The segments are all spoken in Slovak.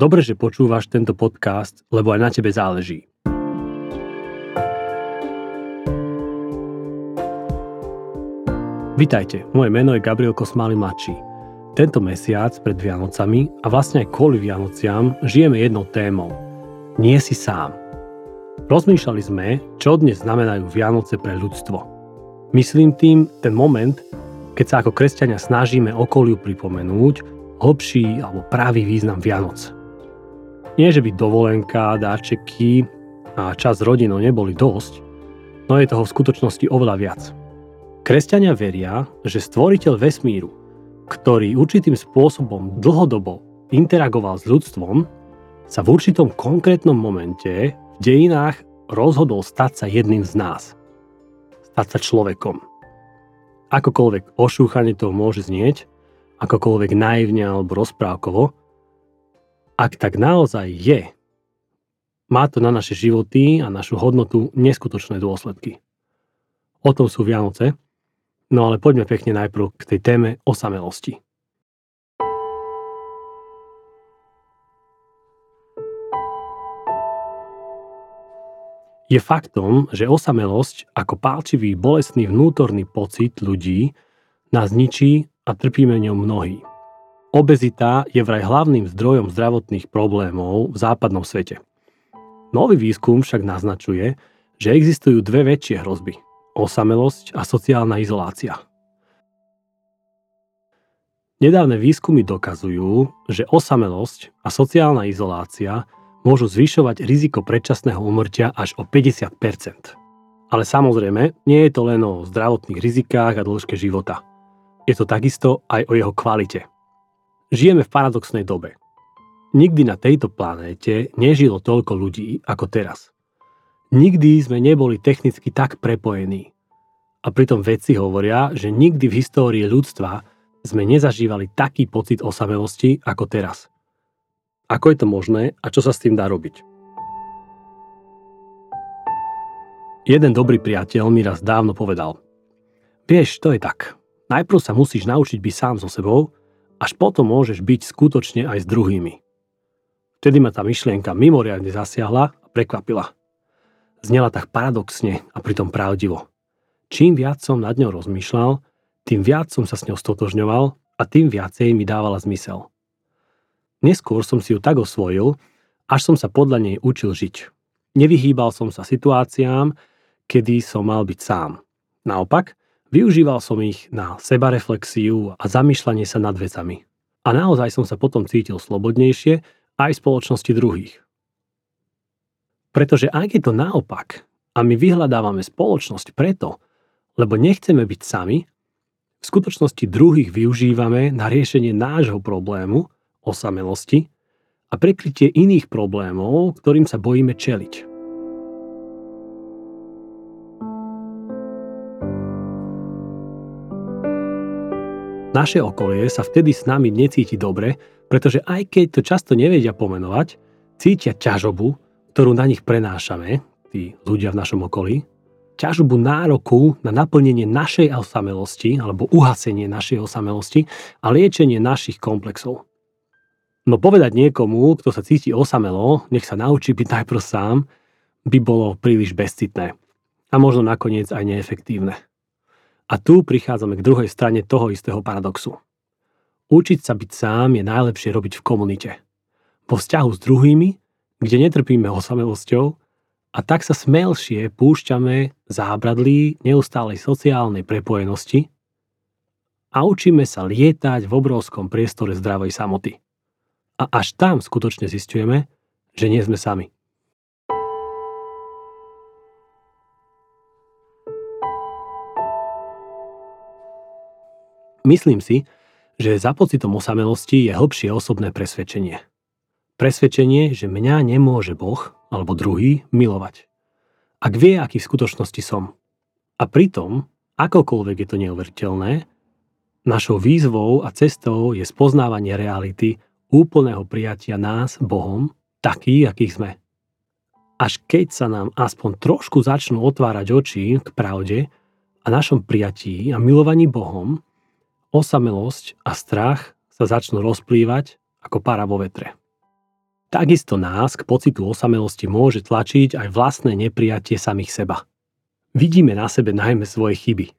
Dobre, že počúvaš tento podcast, lebo aj na tebe záleží. Vitajte, moje meno je Gabriel Kosmály mladší. Tento mesiac pred Vianocami a vlastne aj kvôli Vianociam žijeme jednou témou. Nie si sám. Rozmýšľali sme, čo dnes znamenajú Vianoce pre ľudstvo. Myslím tým ten moment, keď sa ako kresťania snažíme okoliu pripomenúť hlbší alebo pravý význam Vianoc. Nie, že by dovolenka, dáčeky a čas rodinou neboli dosť, no je toho v skutočnosti oveľa viac. Kresťania veria, že stvoriteľ vesmíru, ktorý určitým spôsobom dlhodobo interagoval s ľudstvom, sa v určitom konkrétnom momente v dejinách rozhodol stať sa jedným z nás. Stať sa človekom. Akokoľvek ošúchanie to môže znieť, akokoľvek naivne alebo rozprávkovo, ak tak naozaj je, má to na naše životy a našu hodnotu neskutočné dôsledky. O tom sú Vianoce, no ale poďme pekne najprv k tej téme osamelosti. Je faktom, že osamelosť ako pálčivý bolestný vnútorný pocit ľudí nás ničí a trpíme ňou mnohí. Obezita je vraj hlavným zdrojom zdravotných problémov v západnom svete. Nový výskum však naznačuje, že existujú dve väčšie hrozby. Osamelosť a sociálna izolácia. Nedávne výskumy dokazujú, že osamelosť a sociálna izolácia môžu zvyšovať riziko predčasného umrtia až o 50% Ale samozrejme, nie je to len o zdravotných rizikách a dĺžke života. Je to takisto aj o jeho kvalite. Žijeme v paradoxnej dobe. Nikdy na tejto planéte nežilo toľko ľudí ako teraz. Nikdy sme neboli technicky tak prepojení. A pritom vedci hovoria, že nikdy v histórii ľudstva sme nezažívali taký pocit osamelosti ako teraz. Ako je to možné a čo sa s tým dá robiť? Jeden dobrý priateľ mi raz dávno povedal. Vieš, to je tak. Najprv sa musíš naučiť byť sám so sebou až potom môžeš byť skutočne aj s druhými. Vtedy ma tá myšlienka mimoriadne zasiahla a prekvapila. Znela tak paradoxne a pritom pravdivo. Čím viac som nad ňou rozmýšľal, tým viac som sa s ňou stotožňoval a tým viacej mi dávala zmysel. Neskôr som si ju tak osvojil, až som sa podľa nej učil žiť. Nevyhýbal som sa situáciám, kedy som mal byť sám. Naopak, Využíval som ich na sebareflexiu a zamýšľanie sa nad vecami. A naozaj som sa potom cítil slobodnejšie aj v spoločnosti druhých. Pretože ak je to naopak a my vyhľadávame spoločnosť preto, lebo nechceme byť sami, v skutočnosti druhých využívame na riešenie nášho problému, osamelosti, a prekrytie iných problémov, ktorým sa bojíme čeliť. Naše okolie sa vtedy s nami necíti dobre, pretože aj keď to často nevedia pomenovať, cítia ťažobu, ktorú na nich prenášame, tí ľudia v našom okolí, ťažobu nároku na naplnenie našej osamelosti alebo uhasenie našej osamelosti a liečenie našich komplexov. No povedať niekomu, kto sa cíti osamelo, nech sa naučí byť najprv sám, by bolo príliš bezcitné a možno nakoniec aj neefektívne. A tu prichádzame k druhej strane toho istého paradoxu. Učiť sa byť sám je najlepšie robiť v komunite. Po vzťahu s druhými, kde netrpíme osamelosťou a tak sa smelšie púšťame zábradlí neustálej sociálnej prepojenosti a učíme sa lietať v obrovskom priestore zdravej samoty. A až tam skutočne zistujeme, že nie sme sami. Myslím si, že za pocitom osamelosti je hĺbšie osobné presvedčenie. Presvedčenie, že mňa nemôže Boh alebo druhý milovať. Ak vie, aký v skutočnosti som. A pritom, akokoľvek je to neuveriteľné, našou výzvou a cestou je spoznávanie reality úplného prijatia nás Bohom, taký, akých sme. Až keď sa nám aspoň trošku začnú otvárať oči k pravde a našom prijatí a milovaní Bohom, osamelosť a strach sa začnú rozplývať ako para vo vetre. Takisto nás k pocitu osamelosti môže tlačiť aj vlastné neprijatie samých seba. Vidíme na sebe najmä svoje chyby.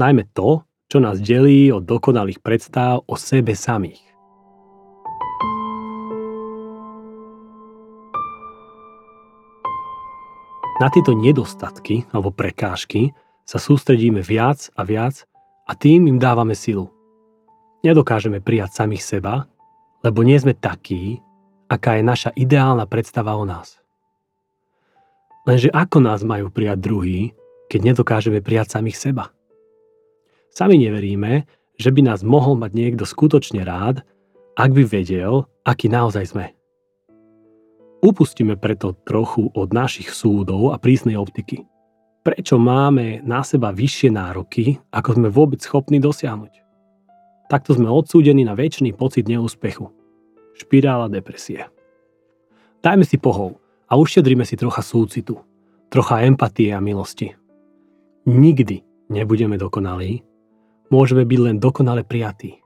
Najmä to, čo nás delí od dokonalých predstav o sebe samých. Na tieto nedostatky alebo prekážky sa sústredíme viac a viac a tým im dávame silu. Nedokážeme prijať samých seba, lebo nie sme takí, aká je naša ideálna predstava o nás. Lenže ako nás majú prijať druhý, keď nedokážeme prijať samých seba? Sami neveríme, že by nás mohol mať niekto skutočne rád, ak by vedel, aký naozaj sme. Upustíme preto trochu od našich súdov a prísnej optiky. Prečo máme na seba vyššie nároky, ako sme vôbec schopní dosiahnuť? Takto sme odsúdení na väčší pocit neúspechu špirála depresie. Dajme si pohov a ušedrime si trocha súcitu, trocha empatie a milosti. Nikdy nebudeme dokonalí, môžeme byť len dokonale prijatí.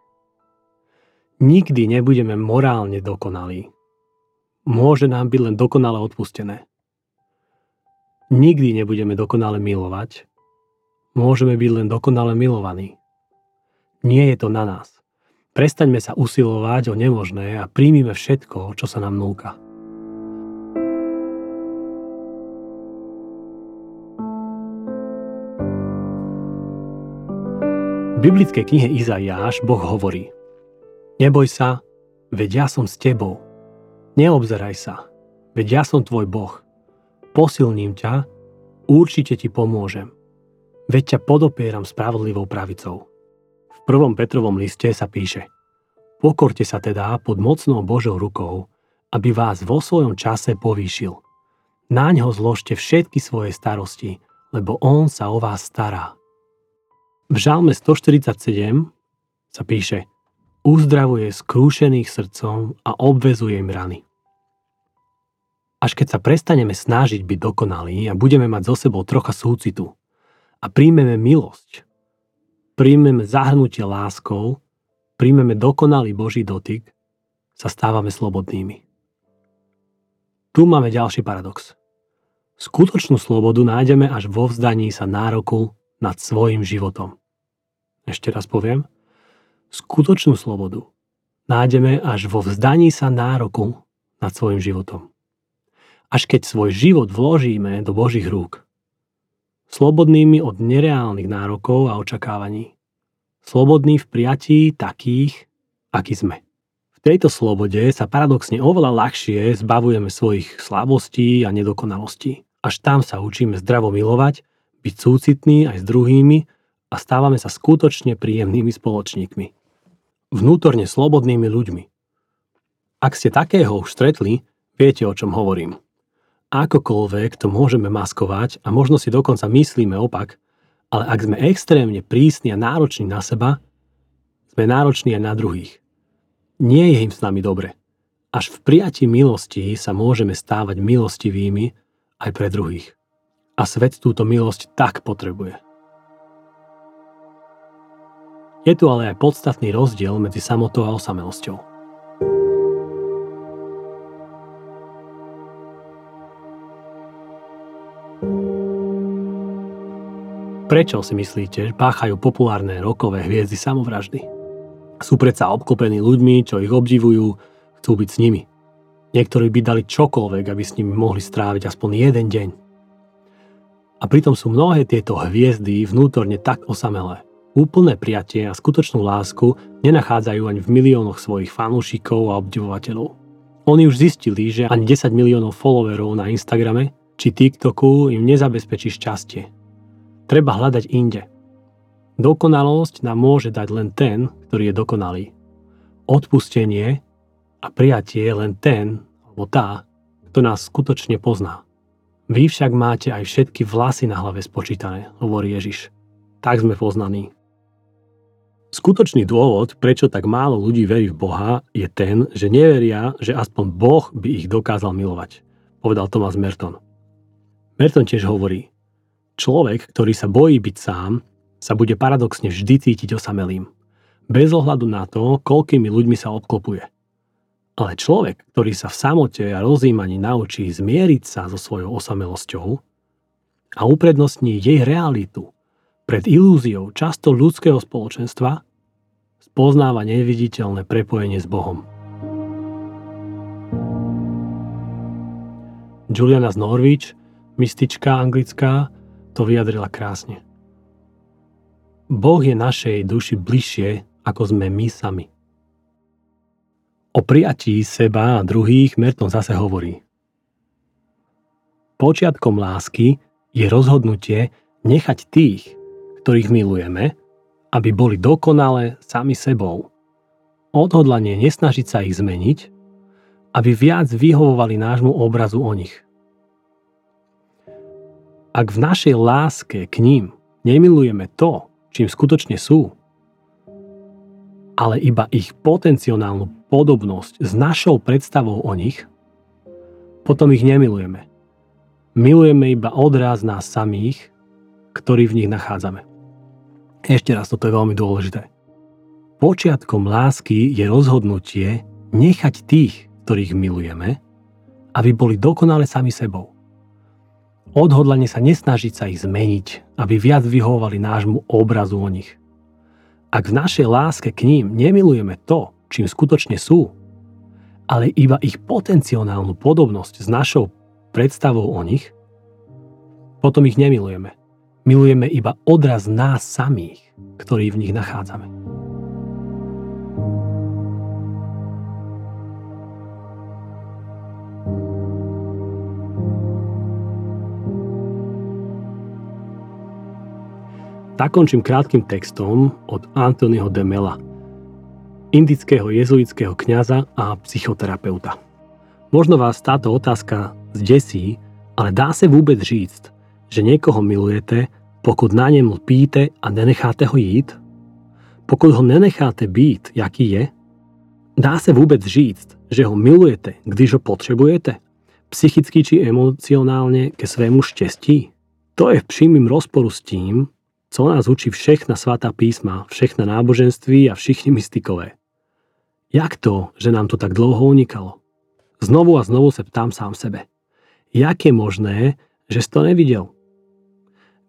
Nikdy nebudeme morálne dokonalí. Môže nám byť len dokonale odpustené. Nikdy nebudeme dokonale milovať. Môžeme byť len dokonale milovaní. Nie je to na nás. Prestaňme sa usilovať o nemožné a príjmime všetko, čo sa nám núka. V biblickej knihe Izaiáš Boh hovorí Neboj sa, veď ja som s tebou. Neobzeraj sa, veď ja som tvoj Boh. Posilním ťa, určite ti pomôžem. Veď ťa podopieram spravodlivou pravicou. V prvom Petrovom liste sa píše Pokorte sa teda pod mocnou Božou rukou, aby vás vo svojom čase povýšil. Naň ho zložte všetky svoje starosti, lebo on sa o vás stará. V žalme 147 sa píše Uzdravuje skrúšených srdcom a obvezuje im rany. Až keď sa prestaneme snažiť byť dokonalí a budeme mať zo sebou trocha súcitu a príjmeme milosť, príjmeme zahrnutie láskou, príjmeme dokonalý Boží dotyk, sa stávame slobodnými. Tu máme ďalší paradox. Skutočnú slobodu nájdeme až vo vzdaní sa nároku nad svojim životom. Ešte raz poviem. Skutočnú slobodu nájdeme až vo vzdaní sa nároku nad svojim životom. Až keď svoj život vložíme do Božích rúk, slobodnými od nereálnych nárokov a očakávaní. Slobodní v prijatí takých, akí sme. V tejto slobode sa paradoxne oveľa ľahšie zbavujeme svojich slabostí a nedokonalostí. Až tam sa učíme zdravo milovať, byť súcitní aj s druhými a stávame sa skutočne príjemnými spoločníkmi. Vnútorne slobodnými ľuďmi. Ak ste takého už stretli, viete o čom hovorím. Akokoľvek to môžeme maskovať a možno si dokonca myslíme opak, ale ak sme extrémne prísni a nároční na seba, sme nároční aj na druhých. Nie je im s nami dobre. Až v prijatí milosti sa môžeme stávať milostivými aj pre druhých. A svet túto milosť tak potrebuje. Je tu ale aj podstatný rozdiel medzi samotou a osamelosťou. Prečo si myslíte, páchajú populárne rokové hviezdy samovraždy? Sú predsa obklopení ľuďmi, čo ich obdivujú, chcú byť s nimi. Niektorí by dali čokoľvek, aby s nimi mohli stráviť aspoň jeden deň. A pritom sú mnohé tieto hviezdy vnútorne tak osamelé. Úplné prijatie a skutočnú lásku nenachádzajú ani v miliónoch svojich fanúšikov a obdivovateľov. Oni už zistili, že ani 10 miliónov followerov na Instagrame či TikToku im nezabezpečí šťastie treba hľadať inde. Dokonalosť nám môže dať len ten, ktorý je dokonalý. Odpustenie a prijatie je len ten, alebo tá, kto nás skutočne pozná. Vy však máte aj všetky vlasy na hlave spočítané, hovorí Ježiš. Tak sme poznaní. Skutočný dôvod, prečo tak málo ľudí verí v Boha, je ten, že neveria, že aspoň Boh by ich dokázal milovať, povedal Thomas Merton. Merton tiež hovorí, Človek, ktorý sa bojí byť sám, sa bude paradoxne vždy cítiť osamelým. Bez ohľadu na to, koľkými ľuďmi sa obklopuje. Ale človek, ktorý sa v samote a rozjímaní naučí zmieriť sa so svojou osamelosťou a uprednostní jej realitu pred ilúziou často ľudského spoločenstva, spoznáva neviditeľné prepojenie s Bohom. Juliana z Norwich, mystička anglická, to vyjadrila krásne. Boh je našej duši bližšie, ako sme my sami. O prijatí seba a druhých Merton zase hovorí. Počiatkom lásky je rozhodnutie nechať tých, ktorých milujeme, aby boli dokonale sami sebou. Odhodlanie nesnažiť sa ich zmeniť, aby viac vyhovovali nášmu obrazu o nich. Ak v našej láske k ním nemilujeme to, čím skutočne sú, ale iba ich potenciálnu podobnosť s našou predstavou o nich, potom ich nemilujeme. Milujeme iba odraz nás samých, ktorý v nich nachádzame. Ešte raz, toto je veľmi dôležité. Počiatkom lásky je rozhodnutie nechať tých, ktorých milujeme, aby boli dokonale sami sebou. Odhodlanie sa nesnažiť sa ich zmeniť, aby viac vyhovovali nášmu obrazu o nich. Ak v našej láske k ním nemilujeme to, čím skutočne sú, ale iba ich potenciálnu podobnosť s našou predstavou o nich, potom ich nemilujeme. Milujeme iba odraz nás samých, ktorý v nich nachádzame. Tak krátkým textom od Antonyho de Mela, indického jezuitského kňaza a psychoterapeuta. Možno vás táto otázka zdesí, ale dá sa vôbec říct, že niekoho milujete, pokud na něm lpíte a nenecháte ho jít? Pokud ho nenecháte být, jaký je? Dá sa vôbec říct, že ho milujete, když ho potrebujete? Psychicky či emocionálne ke svému štěstí? To je v přímým rozporu s tím, co nás učí všechna svatá písma, všechna náboženství a všichni mystikové. Jak to, že nám to tak dlouho unikalo? Znovu a znovu se ptám sám sebe. Jak je možné, že si to nevidel?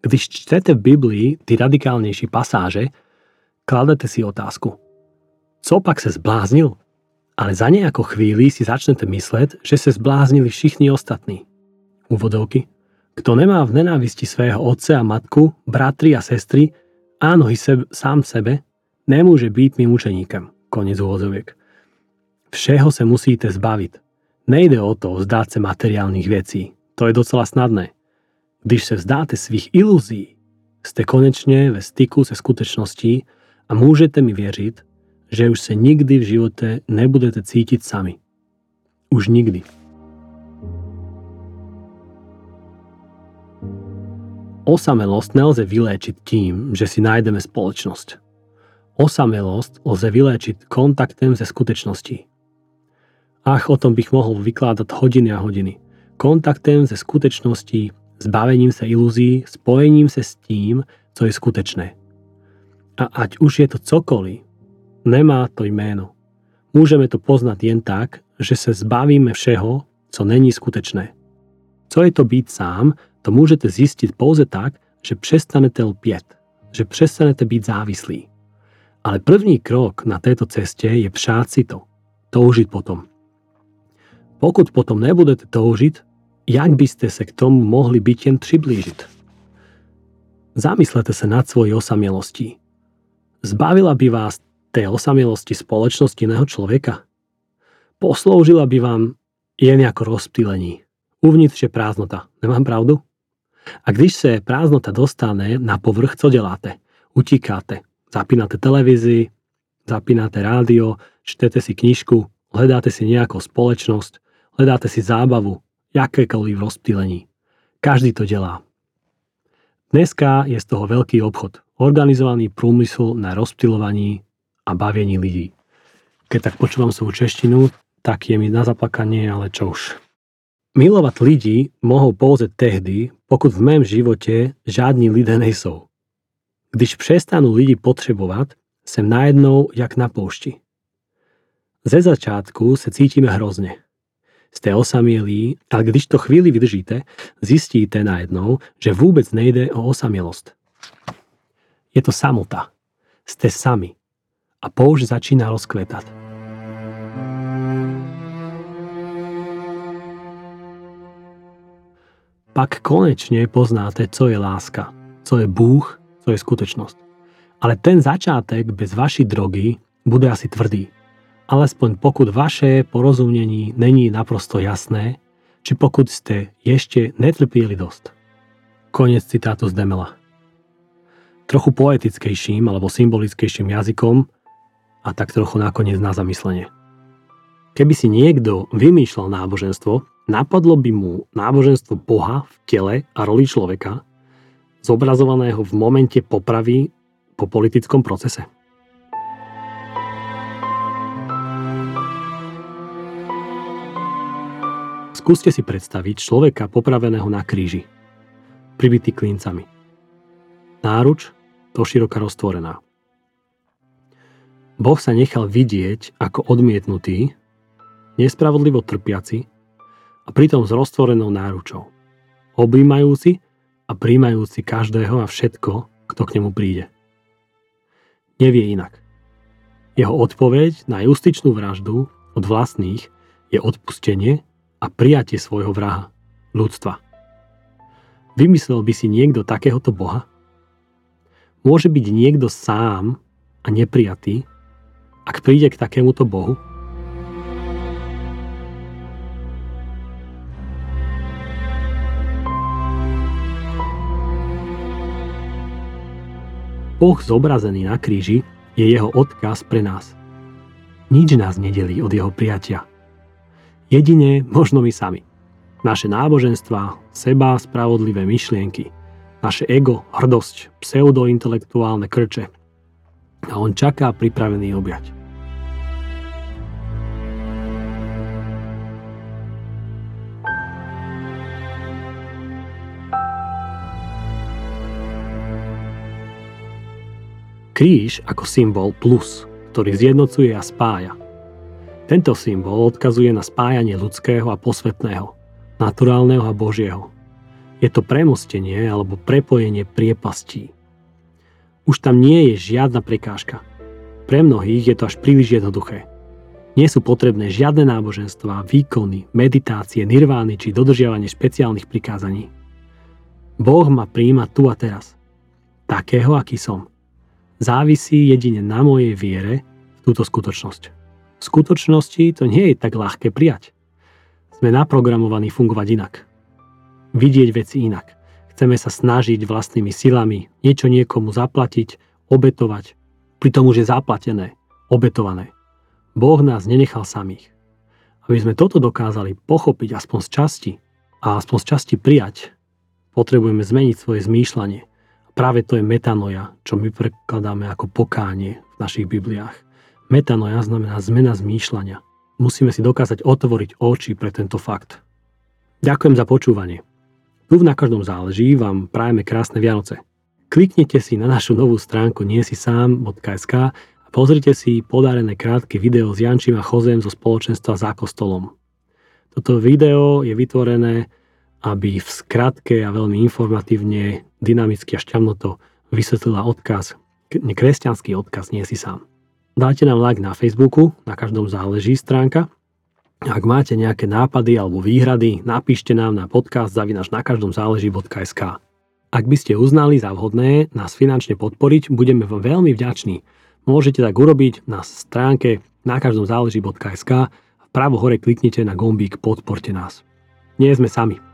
Když čtete v Biblii ty radikálnejší pasáže, kladete si otázku. Co pak se zbláznil? Ale za nejakou chvíli si začnete myslet, že se zbláznili všichni ostatní. Úvodovky. Kto nemá v nenávisti svého otca a matku, bratry a sestry, áno i seb, sám sebe, nemôže byť mým učeníkem. Konec úvozoviek. Všeho sa musíte zbaviť. Nejde o to vzdať sa materiálnych vecí. To je docela snadné. Když sa vzdáte svých ilúzií, ste konečne ve styku se skutečností a môžete mi veriť, že už sa nikdy v živote nebudete cítiť sami. Už nikdy. Osamelosť nelze vyléčiť tým, že si nájdeme spoločnosť. Osamelosť lze vyléčiť kontaktem ze skutečností. Ach, o tom bych mohol vykladať hodiny a hodiny. Kontaktem ze skutečností, zbavením sa ilúzií, spojením sa s tým, co je skutečné. A ať už je to cokoliv, nemá to jméno. Môžeme to poznať jen tak, že sa zbavíme všeho, co není skutečné. Co je to byť sám, to môžete zistiť pouze tak, že prestanete lpieť, že prestanete byť závislí. Ale první krok na tejto ceste je přát si to, toužiť potom. Pokud potom nebudete toužiť, jak by ste sa k tomu mohli byť jen přiblížiť? Zamyslete sa nad svojej osamielosti. Zbavila by vás tej osamielosti spoločnosti iného človeka? Posloužila by vám jen ako rozptýlení. Uvnitř je prázdnota. Nemám pravdu? A když se prázdnota dostane na povrch, co děláte? Utíkáte. Zapínate televízii, zapínate rádio, čtete si knižku, hledáte si nejakú spoločnosť, hledáte si zábavu, jakékoľvek rozptýlení. Každý to delá. Dneska je z toho veľký obchod, organizovaný prúmysl na rozptýlovaní a bavení ľudí. Keď tak počúvam svoju češtinu, tak je mi na zaplakanie, ale čo už. Milovať lidi mohou pouze tehdy, pokud v mém živote žádní lidé nejsou. Když přestanú lidi potřebovať, sem najednou jak na poušti. Ze začiatku sa cítime hrozne. Ste osamielí, ale když to chvíli vydržíte, zistíte najednou, že vôbec nejde o osamielosť. Je to samota. Ste sami. A použ začína rozkvetať. Pak konečne poznáte, co je láska, co je Bůh, co je skutečnosť. Ale ten začátek bez vaší drogy bude asi tvrdý alespoň pokud vaše porozumení není naprosto jasné, či pokud ste ešte netrpili dosť. Konec citátu z Demela. Trochu poetickejším alebo symbolickejším jazykom a tak trochu nakoniec na zamyslenie. Keby si niekto vymýšľal náboženstvo, napadlo by mu náboženstvo Boha v tele a roli človeka, zobrazovaného v momente popravy po politickom procese. Skúste si predstaviť človeka popraveného na kríži, pribitý klincami. Náruč to široka roztvorená. Boh sa nechal vidieť ako odmietnutý, nespravodlivo trpiaci a pritom s roztvorenou náručou. Objímajúci a príjmajúci každého a všetko, kto k nemu príde. Nevie inak. Jeho odpoveď na justičnú vraždu od vlastných je odpustenie a prijatie svojho vraha, ľudstva. Vymyslel by si niekto takéhoto Boha? Môže byť niekto sám a neprijatý, ak príde k takémuto Bohu? Boh zobrazený na kríži je jeho odkaz pre nás. Nič nás nedelí od jeho prijatia. Jedine možno my sami. Naše náboženstva, seba, spravodlivé myšlienky, naše ego, hrdosť, pseudointelektuálne krče. A on čaká pripravený objať. Kríž ako symbol plus, ktorý zjednocuje a spája – tento symbol odkazuje na spájanie ľudského a posvetného, naturálneho a božieho. Je to premostenie alebo prepojenie priepastí. Už tam nie je žiadna prekážka. Pre mnohých je to až príliš jednoduché. Nie sú potrebné žiadne náboženstva, výkony, meditácie, nirvány či dodržiavanie špeciálnych prikázaní. Boh ma príjma tu a teraz. Takého, aký som. Závisí jedine na mojej viere v túto skutočnosť. V skutočnosti to nie je tak ľahké prijať. Sme naprogramovaní fungovať inak. Vidieť veci inak. Chceme sa snažiť vlastnými silami niečo niekomu zaplatiť, obetovať. Pritom už je zaplatené, obetované. Boh nás nenechal samých. Aby sme toto dokázali pochopiť aspoň z časti a aspoň z časti prijať, potrebujeme zmeniť svoje zmýšľanie. Práve to je metanoja, čo my prekladáme ako pokánie v našich Bibliách. Metanoja znamená zmena zmýšľania. Musíme si dokázať otvoriť oči pre tento fakt. Ďakujem za počúvanie. Tu Na každom záleží vám prajeme krásne Vianoce. Kliknite si na našu novú stránku niesisám.sk a pozrite si podarené krátke video s Jančím a Chozem zo spoločenstva za kostolom. Toto video je vytvorené, aby v skratke a veľmi informatívne, dynamicky a šťavnoto vysvetlila odkaz, kresťanský odkaz nie si sám. Dajte nám like na Facebooku, na každom záleží stránka. Ak máte nejaké nápady alebo výhrady, napíšte nám na podcast zavinaš na každom záleží.sk. Ak by ste uznali za vhodné nás finančne podporiť, budeme vám veľmi vďační. Môžete tak urobiť na stránke na každom záleží.sk a v pravo hore kliknite na gombík Podporte nás. Nie sme sami.